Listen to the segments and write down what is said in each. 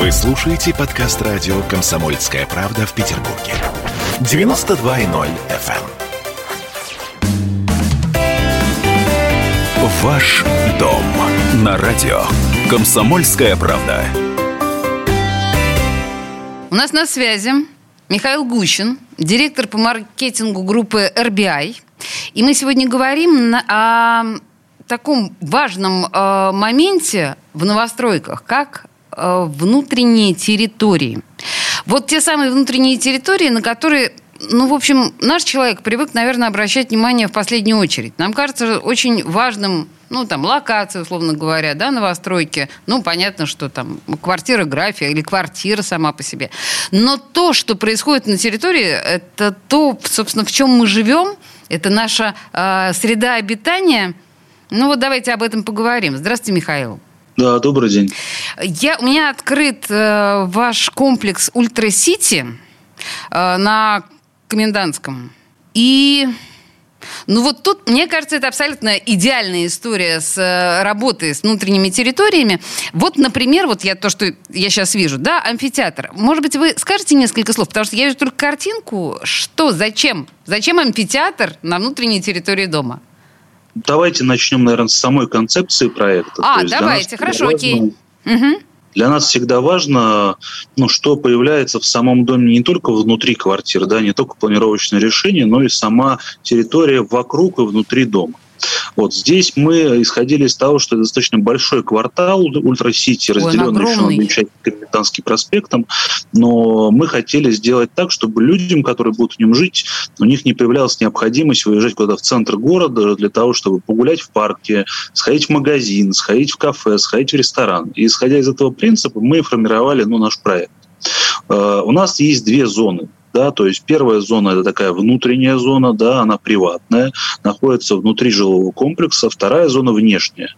Вы слушаете подкаст радио «Комсомольская правда» в Петербурге. 92.0 FM. эм. Ваш дом на радио «Комсомольская правда». У нас на связи Михаил Гущин, директор по маркетингу группы RBI. И мы сегодня говорим о таком важном э, моменте в новостройках, как внутренние территории. Вот те самые внутренние территории, на которые ну, в общем, наш человек привык, наверное, обращать внимание в последнюю очередь. Нам кажется очень важным ну, там, локация, условно говоря, да, новостройки. Ну, понятно, что там квартира графия или квартира сама по себе. Но то, что происходит на территории, это то, собственно, в чем мы живем, это наша э, среда обитания. Ну, вот давайте об этом поговорим. Здравствуйте, Михаил. Да, добрый день. Я, у меня открыт э, ваш комплекс Ультра Сити э, на Комендантском. И ну вот тут, мне кажется, это абсолютно идеальная история с э, работой с внутренними территориями. Вот, например, вот я то, что я сейчас вижу, да, амфитеатр. Может быть, вы скажете несколько слов, потому что я вижу только картинку. Что, зачем? Зачем амфитеатр на внутренней территории дома? Давайте начнем, наверное, с самой концепции проекта. А, давайте, хорошо, окей. Угу. Для нас всегда важно, ну, что появляется в самом доме не только внутри квартиры, да, не только планировочное решение, но и сама территория вокруг и внутри дома. Вот здесь мы исходили из того, что это достаточно большой квартал Ультра-Сити, разделенный еще замечательным Капитанским проспектом, но мы хотели сделать так, чтобы людям, которые будут в нем жить, у них не появлялась необходимость выезжать куда-то в центр города для того, чтобы погулять в парке, сходить в магазин, сходить в кафе, сходить в ресторан. И исходя из этого принципа мы формировали ну, наш проект. Uh, у нас есть две зоны да, то есть первая зона это такая внутренняя зона, да, она приватная, находится внутри жилого комплекса, вторая зона внешняя.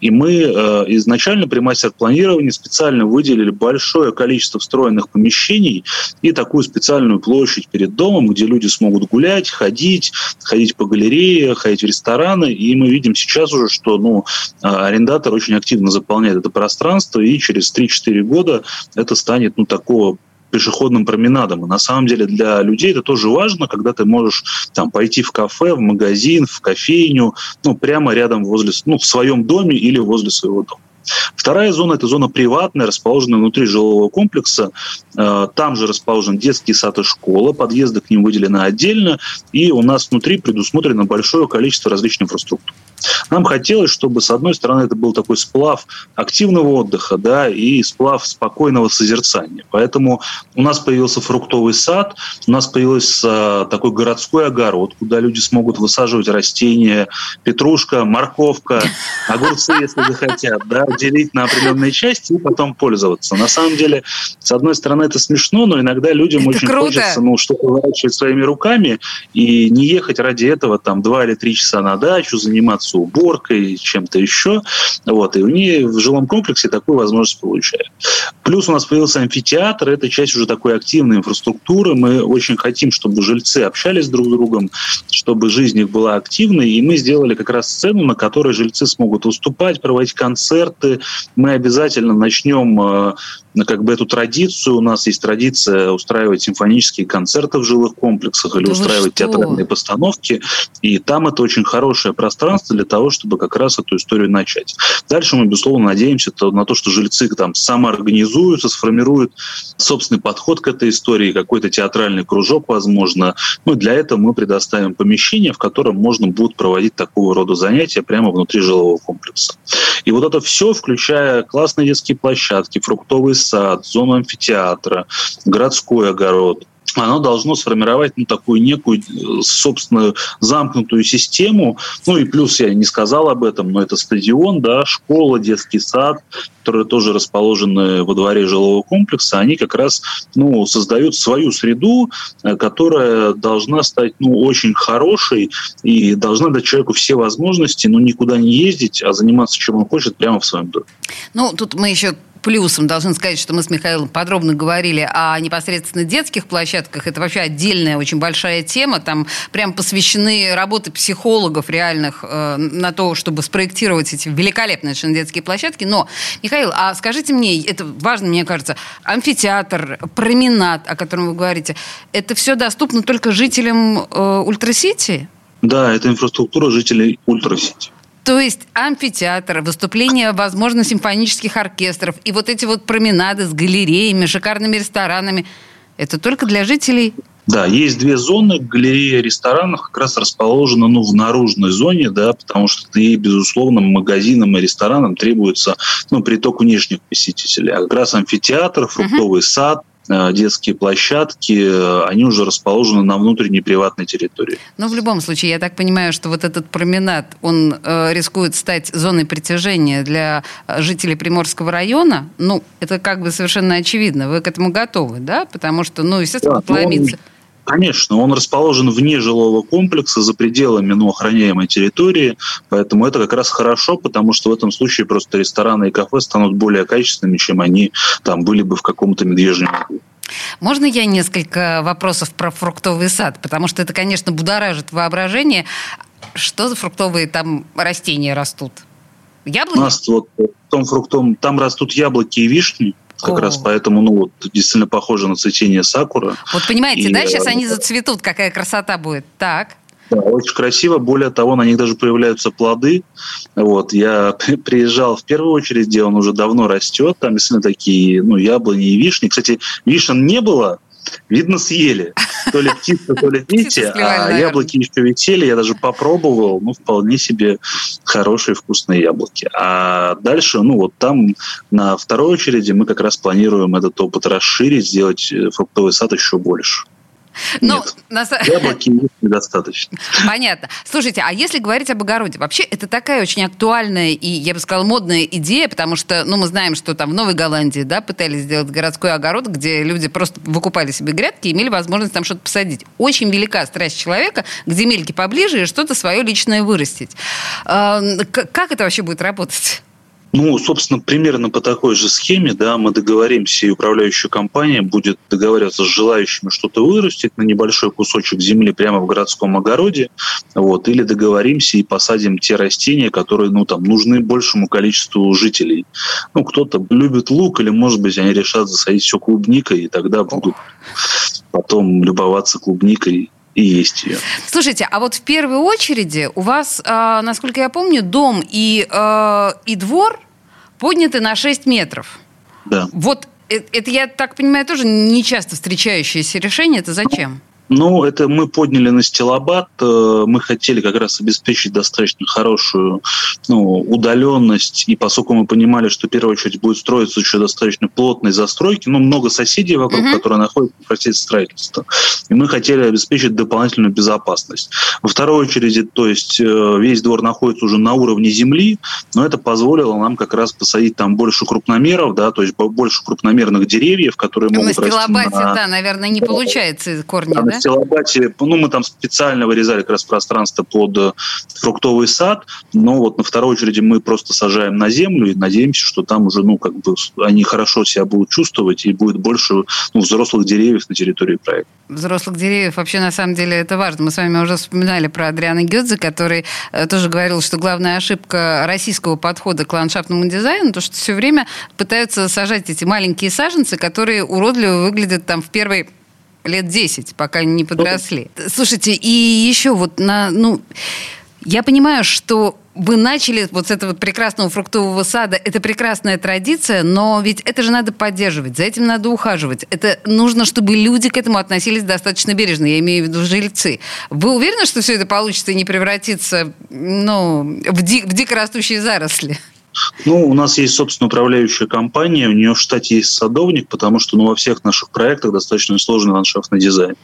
И мы э, изначально при мастер-планировании специально выделили большое количество встроенных помещений и такую специальную площадь перед домом, где люди смогут гулять, ходить, ходить по галерее, ходить в рестораны, и мы видим сейчас уже, что ну, э, арендатор очень активно заполняет это пространство, и через 3-4 года это станет ну, такого пешеходным променадом. И на самом деле для людей это тоже важно, когда ты можешь там пойти в кафе, в магазин, в кофейню, ну, прямо рядом возле, ну, в своем доме или возле своего дома. Вторая зона – это зона приватная, расположенная внутри жилого комплекса. Э, там же расположен детский сад и школа, подъезды к ним выделены отдельно, и у нас внутри предусмотрено большое количество различной инфраструктуры. Нам хотелось, чтобы, с одной стороны, это был такой сплав активного отдыха, да, и сплав спокойного созерцания. Поэтому у нас появился фруктовый сад, у нас появился такой городской огород, куда люди смогут высаживать растения, петрушка, морковка, огурцы, если захотят, да, делить на определенные части и потом пользоваться. На самом деле, с одной стороны, это смешно, но иногда людям это очень круто. хочется ну, что-то выращивать своими руками и не ехать ради этого там два или три часа на дачу, заниматься заниматься уборкой, чем-то еще. Вот, и они в жилом комплексе такую возможность получают. Плюс у нас появился амфитеатр, это часть уже такой активной инфраструктуры. Мы очень хотим, чтобы жильцы общались друг с другом, чтобы жизнь их была активной, и мы сделали как раз сцену, на которой жильцы смогут выступать, проводить концерты. Мы обязательно начнем э, как бы эту традицию. У нас есть традиция устраивать симфонические концерты в жилых комплексах или да устраивать театральные постановки. И там это очень хорошее пространство для того, чтобы как раз эту историю начать. Дальше мы, безусловно, надеемся на то, что жильцы там самоорганизуются, сформируют собственный подход к этой истории, какой-то театральный кружок, возможно. Ну, для этого мы предоставим помещение, в котором можно будет проводить такого рода занятия прямо внутри жилого комплекса. И вот это все, включая классные детские площадки, фруктовый сад, зону амфитеатра, городской огород, оно должно сформировать ну, такую некую э, собственную замкнутую систему. Ну и плюс я не сказал об этом, но это стадион, да, школа, детский сад, которые тоже расположены во дворе жилого комплекса, они как раз ну, создают свою среду, э, которая должна стать ну, очень хорошей и должна дать человеку все возможности, ну, никуда не ездить, а заниматься чем он хочет прямо в своем доме. Ну, тут мы еще плюсом. Должны сказать, что мы с Михаилом подробно говорили о непосредственно детских площадках. Это вообще отдельная очень большая тема. Там прям посвящены работы психологов реальных э, на то, чтобы спроектировать эти великолепные совершенно детские площадки. Но, Михаил, а скажите мне, это важно, мне кажется, амфитеатр, променад, о котором вы говорите, это все доступно только жителям э, Ультрасити? Да, это инфраструктура жителей Ультрасити. То есть амфитеатр, выступления, возможно, симфонических оркестров и вот эти вот променады с галереями, шикарными ресторанами, это только для жителей да, есть две зоны. Галерея ресторанов как раз расположена ну, в наружной зоне, да, потому что и, безусловно, магазинам и ресторанам требуется ну, приток внешних посетителей. А как раз амфитеатр, фруктовый uh-huh. сад, детские площадки, э, они уже расположены на внутренней приватной территории. Но в любом случае, я так понимаю, что вот этот променад, он э, рискует стать зоной притяжения для э, жителей Приморского района. Ну, это как бы совершенно очевидно. Вы к этому готовы, да? Потому что, ну, естественно, да, подломиться... Он Конечно, он расположен вне жилого комплекса, за пределами ну, охраняемой территории, поэтому это как раз хорошо, потому что в этом случае просто рестораны и кафе станут более качественными, чем они там были бы в каком-то медвежьем можно я несколько вопросов про фруктовый сад? Потому что это, конечно, будоражит воображение. Что за фруктовые там растения растут? Яблоки? У нас вот в том фруктом, там растут яблоки и вишни. Как О. раз поэтому, ну, вот, действительно похоже на цветение сакура. Вот понимаете, и, да, сейчас они зацветут, какая красота будет. Так. Да, очень красиво. Более того, на них даже появляются плоды. Вот, я приезжал в первую очередь, где он уже давно растет. Там действительно такие, ну, яблони и вишни. Кстати, вишен не было, видно, съели. То ли птица, то ли дети, а яблоки еще висели, я даже попробовал, ну, вполне себе хорошие вкусные яблоки. А дальше, ну, вот там на второй очереди мы как раз планируем этот опыт расширить, сделать э, фруктовый сад еще больше. Но Нет, на... яблоки недостаточно. Понятно. Слушайте, а если говорить об огороде, вообще это такая очень актуальная и, я бы сказала, модная идея, потому что, ну, мы знаем, что там в Новой Голландии, да, пытались сделать городской огород, где люди просто выкупали себе грядки и имели возможность там что-то посадить. Очень велика страсть человека к земельке поближе и что-то свое личное вырастить. Как это вообще будет работать? Ну, собственно, примерно по такой же схеме, да, мы договоримся, и управляющая компания будет договариваться с желающими что-то вырастить на небольшой кусочек земли прямо в городском огороде, вот, или договоримся и посадим те растения, которые, ну, там, нужны большему количеству жителей. Ну, кто-то любит лук, или, может быть, они решат засадить все клубникой, и тогда будут потом любоваться клубникой и есть ее. Слушайте, а вот в первой очереди у вас, э, насколько я помню, дом и, э, и двор подняты на 6 метров. Да. Вот это, это, я так понимаю, тоже не часто встречающееся решение. Это зачем? Ну, это мы подняли на стилобат. Э, мы хотели как раз обеспечить достаточно хорошую ну, удаленность. И поскольку мы понимали, что в первую очередь будет строиться еще достаточно плотной застройки, ну, много соседей вокруг, uh-huh. которые находятся в процессе строительства. И мы хотели обеспечить дополнительную безопасность. Во второй очереди, то есть э, весь двор находится уже на уровне земли, но это позволило нам как раз посадить там больше крупномеров, да, то есть больше крупномерных деревьев, которые могут на расти на... да, наверное, не получается корни, да? Стилобате, ну, мы там специально вырезали как раз пространство под э, фруктовый сад, но вот на второй очереди мы просто сажаем на землю и надеемся, что там уже, ну, как бы они хорошо себя будут чувствовать и будет больше ну, взрослых деревьев на территории проекта. Взрослых деревьев вообще на самом деле это важно. Мы с вами уже вспоминали про Адриана Гёдзе, который э, тоже говорил, что главная ошибка российского подхода к ландшафтному дизайну, то, что все время пытаются сажать эти маленькие саженцы, которые уродливо выглядят там в первой лет 10, пока не подросли. Слушайте, и еще вот на, ну, я понимаю, что вы начали вот с этого прекрасного фруктового сада. Это прекрасная традиция, но ведь это же надо поддерживать, за этим надо ухаживать. Это нужно, чтобы люди к этому относились достаточно бережно. Я имею в виду жильцы. Вы уверены, что все это получится и не превратится ну, в, ди- в дикорастущие заросли? Ну, у нас есть, собственно, управляющая компания, у нее в штате есть садовник, потому что ну, во всех наших проектах достаточно сложный ландшафтный дизайн.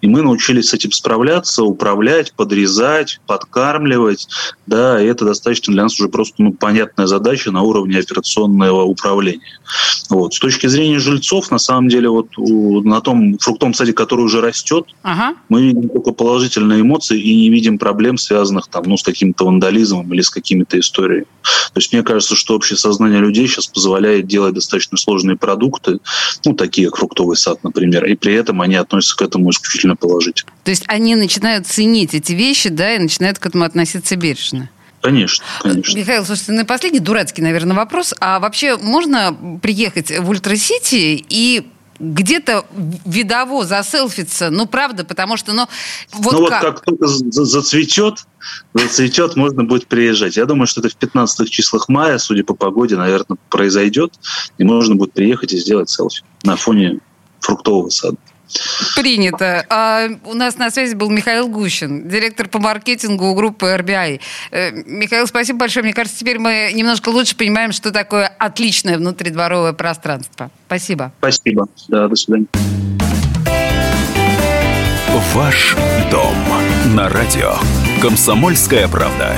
И мы научились с этим справляться, управлять, подрезать, подкармливать, да, и это достаточно для нас уже просто ну, понятная задача на уровне операционного управления. Вот. С точки зрения жильцов, на самом деле, вот у, на том фруктовом саде, который уже растет, ага. мы видим только положительные эмоции и не видим проблем, связанных там, ну, с каким-то вандализмом или с какими-то историями. То есть, мне кажется, кажется, что общее сознание людей сейчас позволяет делать достаточно сложные продукты, ну, такие как фруктовый сад, например, и при этом они относятся к этому исключительно положительно. То есть они начинают ценить эти вещи, да, и начинают к этому относиться бережно? Конечно, конечно. Михаил, слушайте, на последний дурацкий, наверное, вопрос. А вообще можно приехать в Ультрасити и где-то видово заселфиться, ну, правда, потому что, ну, вот ну, как? вот как только зацветет, зацветет, можно будет приезжать. Я думаю, что это в 15 числах мая, судя по погоде, наверное, произойдет, и можно будет приехать и сделать селфи на фоне фруктового сада. Принято. А у нас на связи был Михаил Гущин, директор по маркетингу группы RBI. Э, Михаил, спасибо большое. Мне кажется, теперь мы немножко лучше понимаем, что такое отличное внутридворовое пространство. Спасибо. Спасибо. Да, до свидания. Ваш дом на радио. Комсомольская правда.